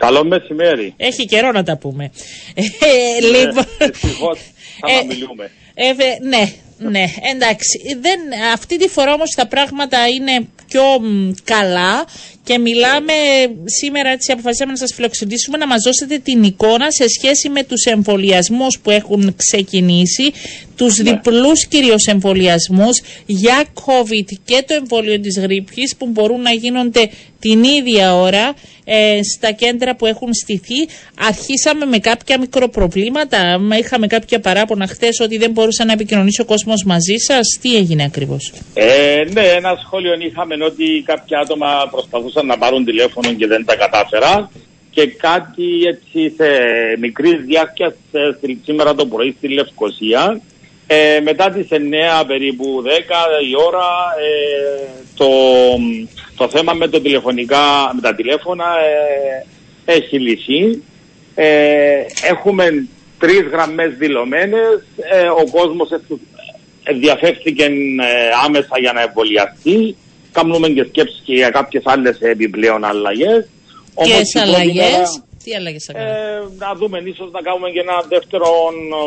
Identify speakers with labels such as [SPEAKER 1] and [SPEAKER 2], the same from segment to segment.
[SPEAKER 1] Καλό μεσημέρι.
[SPEAKER 2] Έχει καιρό να τα πούμε. Ε, λοιπόν,
[SPEAKER 1] Ευτυχώς θα
[SPEAKER 2] Ε,
[SPEAKER 1] να μιλούμε.
[SPEAKER 2] ε, βε- ναι, ναι, εντάξει. Δεν, αυτή τη φορά όμως τα πράγματα είναι πιο μ, καλά και μιλάμε σήμερα έτσι αποφασίσαμε να σας φιλοξενήσουμε να μας δώσετε την εικόνα σε σχέση με τους εμβολιασμούς που έχουν ξεκινήσει, τους διπλούς κυρίως εμβολιασμούς για COVID και το εμβόλιο της γρήπης που μπορούν να γίνονται την ίδια ώρα ε, στα κέντρα που έχουν στηθεί. Αρχίσαμε με κάποια μικροπροβλήματα, μα είχαμε κάποια παράπονα χθες ότι δεν μπορούσε να επικοινωνήσει ο κόσμος μαζί σας. Τι έγινε ακριβώς;
[SPEAKER 1] Ε, ναι, ένα σχόλιο είχαμε ότι κάποια άτομα προσπαθούσαν να πάρουν τηλέφωνο και δεν τα κατάφεραν. Και κάτι έτσι σε μικρής διάρκειας σε- στη- σήμερα το πρωί στη Λευκοσία. Ε, μετά τις 9 περίπου 10 η ώρα ε, το, το θέμα με, το τηλεφωνικά, με τα τηλέφωνα ε, έχει λυθεί. Ε, έχουμε τρεις γραμμές δηλωμένες. Ε, ο κόσμος εξου- ενδιαφέρθηκε ε, άμεσα για να εμβολιαστεί. Κάνουμε και σκέψεις και για κάποιες άλλες επιπλέον αλλαγές. Όμως
[SPEAKER 2] Ποιες
[SPEAKER 1] την πρώτη
[SPEAKER 2] αλλαγές;
[SPEAKER 1] μέρα,
[SPEAKER 2] Τι αλλαγές θα κάνετε.
[SPEAKER 1] ε, να δούμε ίσως να κάνουμε και ένα δεύτερο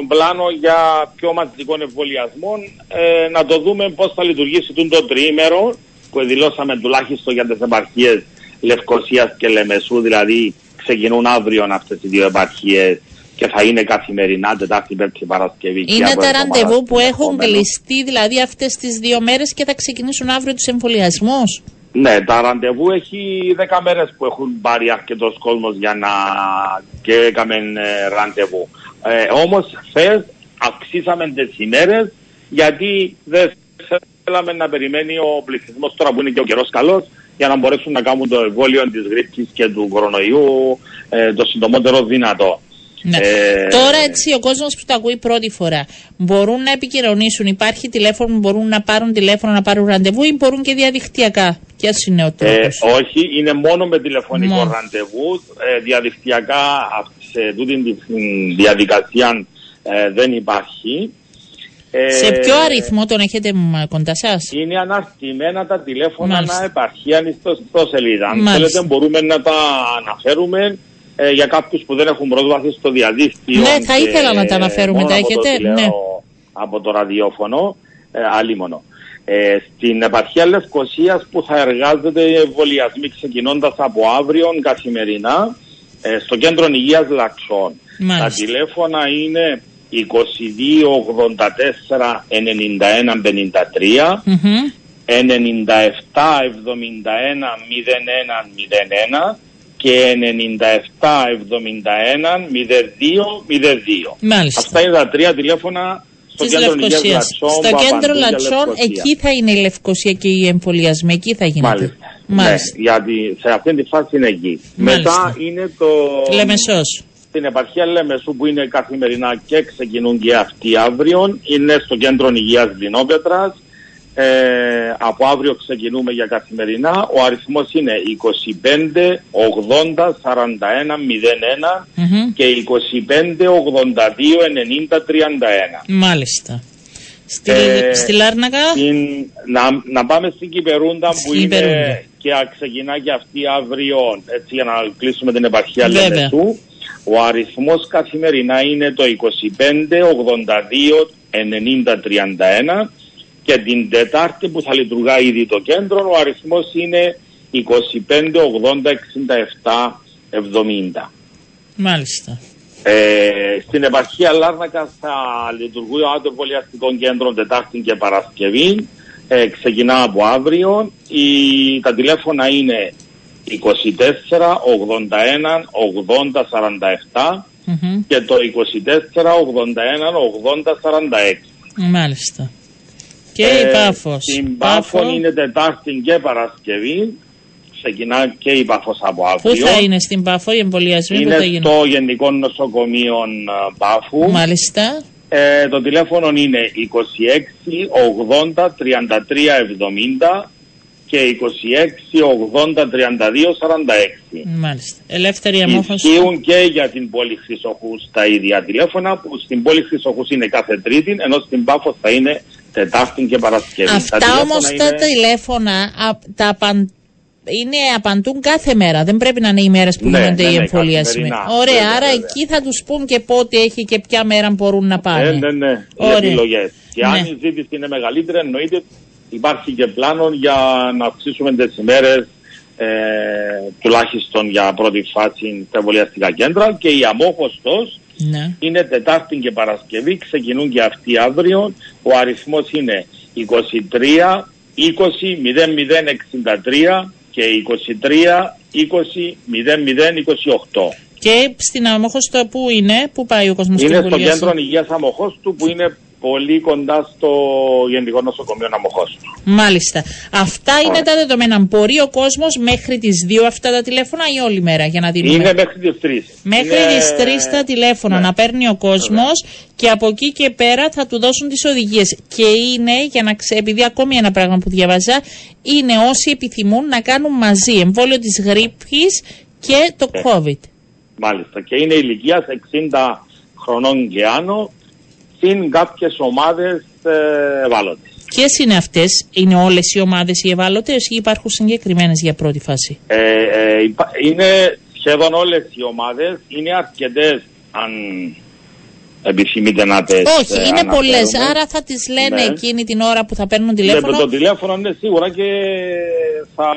[SPEAKER 1] πλάνο για πιο μαζικών εμβολιασμών. Ε, να το δούμε πώς θα λειτουργήσει τον το τριήμερο που δηλώσαμε τουλάχιστον για τις επαρχίες Λευκοσίας και Λεμεσού. Δηλαδή ξεκινούν αύριο αυτές οι δύο επαρχίες και θα είναι καθημερινά Τετάρτη, Πέμπτη, Παρασκευή. και
[SPEAKER 2] Είναι
[SPEAKER 1] από
[SPEAKER 2] τα
[SPEAKER 1] εβδομάδα
[SPEAKER 2] ραντεβού που
[SPEAKER 1] στην
[SPEAKER 2] έχουν
[SPEAKER 1] επόμενη.
[SPEAKER 2] κλειστεί δηλαδή αυτές τις δύο μέρες και θα ξεκινήσουν αύριο τους εμβολιασμούς.
[SPEAKER 1] Ναι, τα ραντεβού έχει 10 μέρες που έχουν πάρει αρκετός κόσμος για να και έκαμε ε, ραντεβού. Ε, όμως χθες αυξήσαμε τις ημέρες γιατί δεν θέλαμε να περιμένει ο πληθυσμός τώρα που είναι και ο καιρός καλός για να μπορέσουν να κάνουν το εμβόλιο της γρήπης και του κορονοϊού ε, το συντομότερο δυνατό.
[SPEAKER 2] Ναι.
[SPEAKER 1] Ε,
[SPEAKER 2] Τώρα έτσι ο κόσμος που το ακούει πρώτη φορά μπορούν να επικοινωνήσουν, υπάρχει τηλέφωνο που μπορούν να πάρουν τηλέφωνο να πάρουν ραντεβού ή μπορούν και διαδικτυακά. Ποιος είναι ο
[SPEAKER 1] Ε,
[SPEAKER 2] τρόπος;
[SPEAKER 1] όχι, είναι μόνο με τηλεφωνικό
[SPEAKER 2] Μόνο.
[SPEAKER 1] ραντεβού. Ε, διαδικτυακά αυ- σε τούτη τη μ, διαδικασία ε, δεν υπάρχει. Ε,
[SPEAKER 2] Σε ποιο αριθμό τον έχετε μ, κοντά σας;
[SPEAKER 1] Είναι αναρτημένα τα τηλέφωνα
[SPEAKER 2] Μάλιστα.
[SPEAKER 1] να επαρχίαν στο, στο σελίδα. Αν
[SPEAKER 2] Μάλιστα.
[SPEAKER 1] θέλετε μπορούμε να τα αναφέρουμε ε, για κάποιους που δεν έχουν πρόσβαση στο διαδίκτυο.
[SPEAKER 2] Ναι, θα
[SPEAKER 1] και
[SPEAKER 2] ήθελα να τα αναφέρουμε.
[SPEAKER 1] μόνο
[SPEAKER 2] Τα
[SPEAKER 1] από το
[SPEAKER 2] έχετε,
[SPEAKER 1] τηλεο-
[SPEAKER 2] ναι.
[SPEAKER 1] Από το ραδιόφωνο, ε, αλίμονο. Ε, στην επαρχία Λευκοσίας που θα εργάζεται οι εμβολιασμοί ξεκινώντας από αύριο καθημερινά ε, στο κέντρο υγείας Λαξών.
[SPEAKER 2] Μάλιστα.
[SPEAKER 1] Τα τηλέφωνα είναι 2284 91 53
[SPEAKER 2] Μμμ.
[SPEAKER 1] 97 71 01 01 και 97 71 02 02.
[SPEAKER 2] Μάλιστα.
[SPEAKER 1] Αυτά είναι τα τρία τηλέφωνα στο
[SPEAKER 2] Της
[SPEAKER 1] κέντρο υγείας
[SPEAKER 2] Λευκοσίας.
[SPEAKER 1] Λατσών.
[SPEAKER 2] Στο
[SPEAKER 1] που
[SPEAKER 2] κέντρο
[SPEAKER 1] απαντούν για
[SPEAKER 2] Λατσών,
[SPEAKER 1] Λευκοσία.
[SPEAKER 2] εκεί θα είναι η Λευκοσία και οι εμβολιασμοί. Εκεί θα γίνεται.
[SPEAKER 1] Μάλιστα.
[SPEAKER 2] Μάλιστα.
[SPEAKER 1] Ναι, γιατί σε αυτή τη φάση είναι εκεί.
[SPEAKER 2] Μάλιστα.
[SPEAKER 1] Μετά είναι το...
[SPEAKER 2] Λεμεσός.
[SPEAKER 1] Στην επαρχία Λεμεσού που είναι καθημερινά και ξεκινούν και αυτοί αύριο. Είναι στο κέντρο υγείας Δινόπετρας. Ε, από αύριο ξεκινούμε για καθημερινά. Ο αριθμός είναι 25 80 41 01
[SPEAKER 2] Μμμ.
[SPEAKER 1] και 25 82 90 31.
[SPEAKER 2] Μάλιστα. Στη,
[SPEAKER 1] Ε,
[SPEAKER 2] στη Λάρνακα;
[SPEAKER 1] Στην- να, να πάμε στην Κυπερούντα που
[SPEAKER 2] Στην Κυπερούντα.
[SPEAKER 1] είναι και α- ξεκινά και αυτή αύριο έτσι για να κλείσουμε την επαρχία
[SPEAKER 2] Βέβαια.
[SPEAKER 1] Λεμεσού. Ο αριθμός καθημερινά είναι το 25 82 90 31 και την Τετάρτη που θα λειτουργά ήδη το κέντρο ο αριθμός είναι 25 80 67 70.
[SPEAKER 2] Μάλιστα.
[SPEAKER 1] Ε, στην επαρχία Λάρνακα θα λειτουργεί ο αντιεμβολιαστικό κέντρο Τετάρτη και Παρασκευή. Ε, ξεκινά από αύριο. Η, τα τηλέφωνα είναι 24 81 80 47
[SPEAKER 2] Μμμ.
[SPEAKER 1] και το 24 81 80 46.
[SPEAKER 2] Μάλιστα. Και
[SPEAKER 1] Ε,
[SPEAKER 2] η Πάφος.
[SPEAKER 1] Στην Πάφο είναι Τετάρτη και Παρασκευή. Ξεκινά και η Πάφος από αύριο.
[SPEAKER 2] Πού θα είναι στην Πάφο οι εμβολιασμοί που
[SPEAKER 1] Είναι
[SPEAKER 2] θα γίνουν;
[SPEAKER 1] στο Γενικό Νοσοκομείο ε, Πάφου.
[SPEAKER 2] Μάλιστα.
[SPEAKER 1] Ε, το τηλέφωνο είναι 26 80 33 70 και 26 80 32 46.
[SPEAKER 2] Μάλιστα. Ελεύθερη αμόφωση.
[SPEAKER 1] Ισχύουν και για την πόλη Χρυσοχούς τα ίδια τηλέφωνα που στην πόλη Χρυσοχούς είναι κάθε Τρίτη ενώ στην Πάφο θα είναι Τετάρτη και Παρασκευή. Τα
[SPEAKER 2] Αυτά
[SPEAKER 1] τηλέφωνα
[SPEAKER 2] όμως τα
[SPEAKER 1] είναι-
[SPEAKER 2] τηλέφωνα α, τα απαν- είναι απαντούν κάθε μέρα. Δεν πρέπει να είναι οι μέρες που
[SPEAKER 1] Ναι,
[SPEAKER 2] γίνονται
[SPEAKER 1] ναι,
[SPEAKER 2] οι
[SPEAKER 1] ναι,
[SPEAKER 2] εμβολιασμοί.
[SPEAKER 1] καθημερινά.
[SPEAKER 2] Ωραία,
[SPEAKER 1] Βέβαια,
[SPEAKER 2] άρα
[SPEAKER 1] βέβαια.
[SPEAKER 2] εκεί θα τους πούν και πότε έχει και ποια μέρα μπορούν να πάνε.
[SPEAKER 1] Ε, ναι, ναι, οι
[SPEAKER 2] Ωραία.
[SPEAKER 1] επιλογές. Και αν
[SPEAKER 2] Ναι.
[SPEAKER 1] η ζήτηση είναι μεγαλύτερη, εννοείται υπάρχει και πλάνο για να αυξήσουμε τις ημέρες ε, τουλάχιστον για πρώτη φάση στα εμβολιαστικά κέντρα και η αμόχωστος
[SPEAKER 2] Ναι.
[SPEAKER 1] είναι Τετάρτη και Παρασκευή, ξεκινούν και αυτοί αύριο. Ο αριθμός είναι 23 20 0063 και 23 20 0028.
[SPEAKER 2] Και στην Αμόχωστο που είναι, που πάει ο κόσμος
[SPEAKER 1] Είναι στο κέντρο υγείας Αμοχώστου που είναι πολύ κοντά στο Γενικό Νοσοκομείο Αμοχώστου.
[SPEAKER 2] Μάλιστα. Αυτά είναι τα δεδομένα. Μπορεί ο κόσμος μέχρι τις 2 αυτά τα τηλέφωνα ή όλη μέρα για να δίνουμε;
[SPEAKER 1] Είναι μέχρι τις 3.
[SPEAKER 2] Μέχρι
[SPEAKER 1] είναι...
[SPEAKER 2] τις 3 τα τηλέφωνα
[SPEAKER 1] Ναι.
[SPEAKER 2] να παίρνει ο κόσμος και από εκεί και πέρα θα του δώσουν τις οδηγίες. Και είναι, για να ξέ, επειδή ακόμη ένα πράγμα που διαβάζα, είναι όσοι επιθυμούν να κάνουν μαζί εμβόλιο της γρήπης και το
[SPEAKER 1] Ναι.
[SPEAKER 2] COVID.
[SPEAKER 1] Μάλιστα. Και είναι ηλικίας 60 χρονών και άνω, συν κάποιες ομάδες ε, ευάλωτες.
[SPEAKER 2] Ποιες είναι αυτές, είναι όλες οι ομάδες οι ευάλωτες ή υπάρχουν συγκεκριμένες για πρώτη φάση;
[SPEAKER 1] Ε, ε, υπά- είναι σχεδόν όλες οι ομάδες, είναι αρκετές αν επιθυμείτε να τις.
[SPEAKER 2] Όχι, είναι πολλές. Άρα θα τις λένε
[SPEAKER 1] Ναι.
[SPEAKER 2] εκείνη την ώρα που θα παίρνουν
[SPEAKER 1] Ναι,
[SPEAKER 2] τηλέφωνο.
[SPEAKER 1] με το τηλέφωνο είναι σίγουρα και θα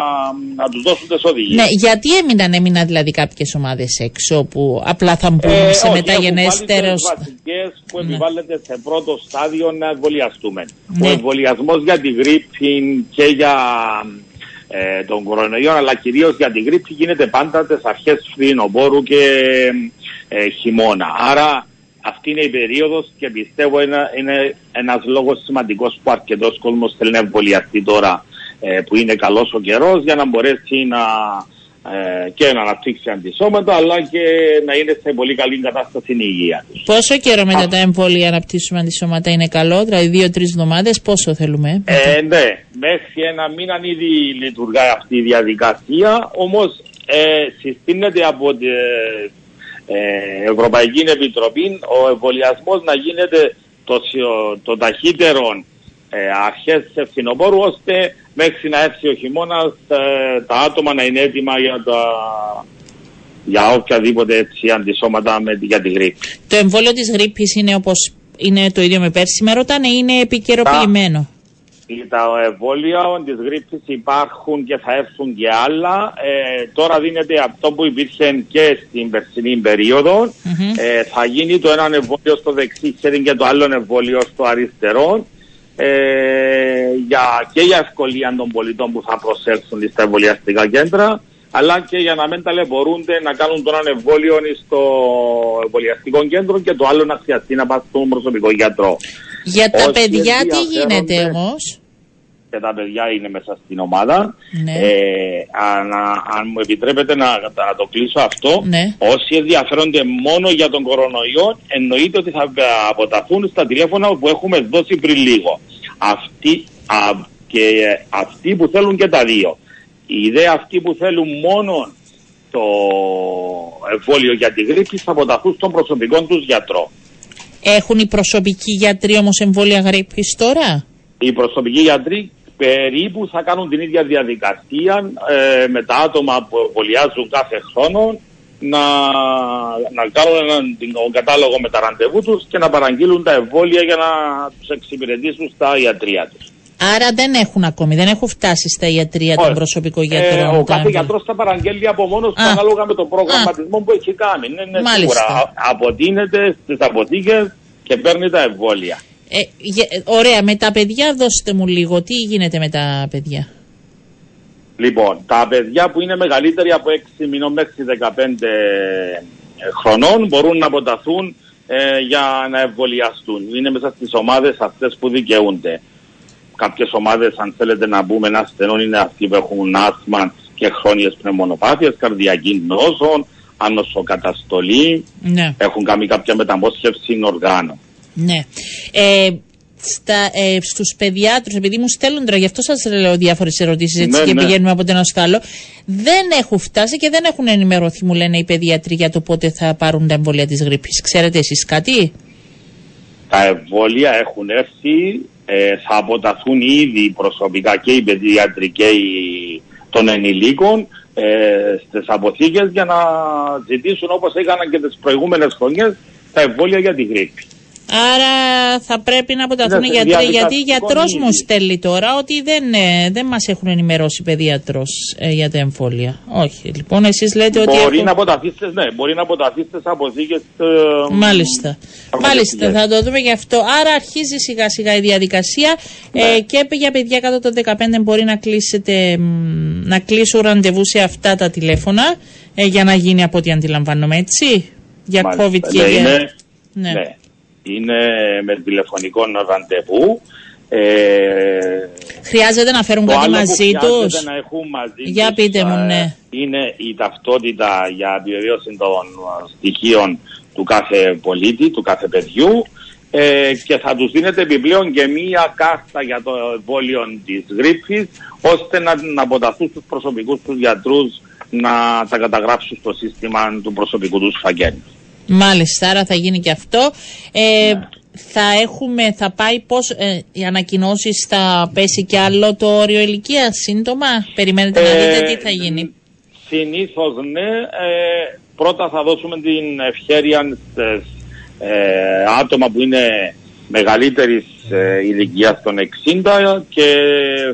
[SPEAKER 1] να τους δώσουν τις οδηγίες.
[SPEAKER 2] Ναι, γιατί έμειναν, έμειναν δηλαδή κάποιες ομάδες έξω που απλά θα μπουν
[SPEAKER 1] Ε,
[SPEAKER 2] σε
[SPEAKER 1] όχι,
[SPEAKER 2] μεταγενέστερο.
[SPEAKER 1] έχουν βάλει τις βασικές που
[SPEAKER 2] Ναι.
[SPEAKER 1] επιβάλλεται σε πρώτο στάδιο να εμβολιαστούμε.
[SPEAKER 2] Ναι.
[SPEAKER 1] Ο εμβολιασμός για την γρήπη και για ε, τον κορονοϊό, αλλά κυρίως για την γρήπη γίνεται πάντα τις αρχές φθινοπόρου και ε, χειμώνα. Άρα αυτή είναι η περίοδος και πιστεύω είναι, είναι ένας λόγος σημαντικός που αρκετός κόσμος θέλει να εμβολιαστεί τώρα ε, που είναι καλός ο καιρός για να μπορέσει να ε, και να αναπτύξει αντισώματα αλλά και να είναι σε πολύ καλή κατάσταση η υγεία τους.
[SPEAKER 2] Πόσο καιρό μετά τα εμβόλια αναπτύσσουμε αντισώματα είναι καλό, δηλαδή δύο-τρεις εβδομάδες, πόσο θέλουμε;
[SPEAKER 1] Ε, ναι, μέχρι ένα μήνα ήδη λειτουργάει αυτή η διαδικασία, όμως ε, συστήνεται από την ε, Ευρωπαϊκή Επιτροπή ο εμβολιασμός να γίνεται το, σιο- το ταχύτερο ε, αρχές σε φθινοπόρου, ώστε μέχρι να έρθει ο χειμώνας ε, τα άτομα να είναι έτοιμα για, τα, για οποιαδήποτε έτσι, αντισώματα με, για τη γρήπη.
[SPEAKER 2] Το εμβόλιο της γρήπης είναι όπως είναι το ίδιο με πέρσι. Με ρωτάνε, είναι επικαιροποιημένο.
[SPEAKER 1] Τα εμβόλια της γρήπης υπάρχουν και θα έρθουν και άλλα. Ε, τώρα δίνεται αυτό που υπήρχε και στην περσινή περίοδο.
[SPEAKER 2] Μμμ.
[SPEAKER 1] Ε, θα γίνει το ένα εμβόλιο στο δεξί χέρι και το άλλο εμβόλιο στο αριστερό. Ε, για, και για ευκολία των πολιτών που θα προσέλθουν στα εμβολιαστικά κέντρα, αλλά και για να μην ταλαιπωρούνται να κάνουν το ένα εμβόλιο στο εμβολιαστικό κέντρο και το άλλο να χρειαστεί να πάνε στον προσωπικό γιατρό.
[SPEAKER 2] Για τα
[SPEAKER 1] Όσοι
[SPEAKER 2] παιδιά τι
[SPEAKER 1] ενδιαφέρονται-
[SPEAKER 2] γίνεται όμως;
[SPEAKER 1] και τα παιδιά είναι μέσα στην ομάδα.
[SPEAKER 2] Ναι.
[SPEAKER 1] Ε, αν, αν μου επιτρέπετε να, να το κλείσω αυτό,
[SPEAKER 2] Ναι.
[SPEAKER 1] όσοι ενδιαφέρονται μόνο για τον κορονοϊό, εννοείται ότι θα αποταθούν στα τηλέφωνα που έχουμε δώσει πριν λίγο. Αυτοί, α, και ε, αυτοί που θέλουν και τα δύο. Η ιδέα αυτοί που θέλουν μόνο το εμβόλιο για τη γρήπη θα αποταθούν στον προσωπικό τους γιατρό.
[SPEAKER 2] Έχουν οι προσωπικοί γιατροί όμως εμβόλια γρήπης τώρα;
[SPEAKER 1] οι προσωπικοί γιατροί περίπου θα κάνουν την ίδια διαδικασία ε, με τα άτομα που εμβολιάζουν κάθε χρόνο να, να κάνουν έναν την- τον κατάλογο με τα ραντεβού τους και να παραγγείλουν τα εμβόλια για να τους εξυπηρετήσουν στα ιατρία τους.
[SPEAKER 2] Άρα δεν έχουν ακόμη, δεν έχουν φτάσει στα ιατρία των
[SPEAKER 1] Όχι.
[SPEAKER 2] προσωπικών
[SPEAKER 1] Ε,
[SPEAKER 2] γιατρών.
[SPEAKER 1] ο
[SPEAKER 2] τα
[SPEAKER 1] κάθε
[SPEAKER 2] εμβόλια.
[SPEAKER 1] γιατρός θα παραγγέλει από μόνος του
[SPEAKER 2] Α.
[SPEAKER 1] ανάλογα με τον προγραμματισμό που έχει κάνει. Ναι, ναι,
[SPEAKER 2] Μάλιστα.
[SPEAKER 1] σίγουρα. Α- Αποτείνεται στις αποθήκες και παίρνει τα εμβόλια.
[SPEAKER 2] Ε, γε- ε, ωραία, με τα παιδιά δώστε μου λίγο. Τι γίνεται με τα παιδιά;
[SPEAKER 1] Λοιπόν, τα παιδιά που είναι μεγαλύτεροι από 6 μηνών μέχρι 15 χρονών μπορούν να αποταθούν ε, για να εμβολιαστούν. Είναι μέσα στις ομάδες αυτές που δικαιούνται. Κάποιες ομάδες, αν θέλετε να πούμε ένα ασθενών, είναι αυτοί που έχουν άσθμα και χρόνιες πνευμονοπάθειες, καρδιακή νόσο, ανοσοκαταστολή,
[SPEAKER 2] Ναι.
[SPEAKER 1] έχουν κάνει κάποια μεταμόσχευση οργάνων.
[SPEAKER 2] Ναι. Ε, στα, ε, στους παιδιάτρους, επειδή μου στέλνουν τώρα, γι' αυτό σας λέω διάφορες ερωτήσεις έτσι
[SPEAKER 1] Ναι,
[SPEAKER 2] και
[SPEAKER 1] ναι.
[SPEAKER 2] πηγαίνουμε από το ένα στο άλλο, δεν έχουν φτάσει και δεν έχουν ενημερωθεί, μου λένε οι παιδιατροί, για το πότε θα πάρουν τα εμβόλια της γρήπης. Ξέρετε εσείς κάτι;
[SPEAKER 1] Τα εμβόλια έχουν έρθει, ε, θα αποταθούν ήδη προσωπικά και οι παιδιάτροι και οι, των ενηλίκων ε, στις αποθήκες για να ζητήσουν όπως έκαναν και τις προηγούμενες χρονιές τα εμβόλια για την γρήπη.
[SPEAKER 2] Άρα θα πρέπει να αποταθούν οι γιατροί. Γιατί γιατρός μου στέλνει τώρα ότι δεν, ε, δεν μας έχουν ενημερώσει παιδίατρο ε, για τα εμβόλια. Όχι. Λοιπόν, εσείς λέτε
[SPEAKER 1] μπορεί
[SPEAKER 2] ότι.
[SPEAKER 1] Μπορεί να αποταθείτε, ναι, μπορεί να αποταθείτε σε αποθήκε.
[SPEAKER 2] Ε, Μάλιστα. Μάλιστα, θα το δούμε γι' αυτό. Άρα αρχίζει σιγά σιγά η διαδικασία ε, ναι. και για παιδιά κάτω των 15 μπορεί να, κλείσετε, να κλείσουν ραντεβού σε αυτά τα τηλέφωνα ε, για να γίνει από ό,τι αντιλαμβάνομαι, έτσι; Για Μάλιστα. COVID και
[SPEAKER 1] ναι, για. Ναι. ναι είναι με τηλεφωνικό ραντεβού. Ε,
[SPEAKER 2] χρειάζεται να φέρουν κάτι μαζί τους;
[SPEAKER 1] να έχουν μαζί
[SPEAKER 2] Για πείτε μου, ναι.
[SPEAKER 1] Ε, είναι η ταυτότητα για επιβεβαίωση των στοιχείων του κάθε πολίτη, του κάθε παιδιού ε, και θα τους δίνεται επιπλέον και μία κάρτα για το εμβόλιο της γρήπης ώστε να, να αποταθούν στους προσωπικούς τους γιατρούς να τα καταγράψουν στο σύστημα του προσωπικού τους φαγγέλου.
[SPEAKER 2] Μάλιστα, άρα θα γίνει και αυτό. Ε, θα έχουμε, θα πάει πώς, ε, οι ανακοινώσεις θα πέσει και άλλο το όριο ηλικίας σύντομα; Περιμένετε να δείτε τι θα γίνει.
[SPEAKER 1] Συνήθως ναι. Ε, πρώτα θα δώσουμε την ευχαίρεια στις ε, άτομα που είναι μεγαλύτερης ε, ηλικίας των 60 και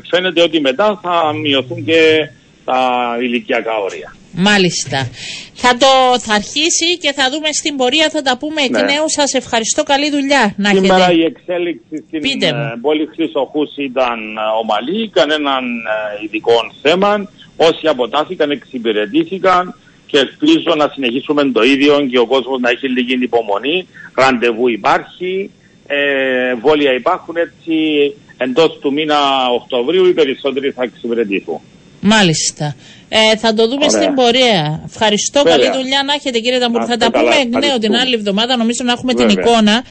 [SPEAKER 1] φαίνεται ότι μετά θα μειωθούν και τα ηλικιακά όρια.
[SPEAKER 2] Μάλιστα. Θα το θα αρχίσει και θα δούμε στην πορεία, θα τα πούμε εκ ναι. νέου. Σας ευχαριστώ. Καλή δουλειά να
[SPEAKER 1] Σήμερα
[SPEAKER 2] έχετε.
[SPEAKER 1] η εξέλιξη στην ε, πόλη Χρυσοχούς ήταν ε, ομαλή, κανέναν ε, ειδικό θέμα. Όσοι αποτάθηκαν εξυπηρετήθηκαν και ελπίζω να συνεχίσουμε το ίδιο και ο κόσμος να έχει λίγη υπομονή. Ραντεβού υπάρχει, ε, βόλια υπάρχουν έτσι εντός του μήνα Οκτωβρίου οι περισσότεροι θα εξυπηρετηθούν.
[SPEAKER 2] Μάλιστα. Ε, θα το δούμε στην πορεία. Ευχαριστώ. Καλή δουλειά να έχετε κύριε Ταμπούρ. Θα τα πούμε εκ νέου την άλλη εβδομάδα. Νομίζω να έχουμε την εικόνα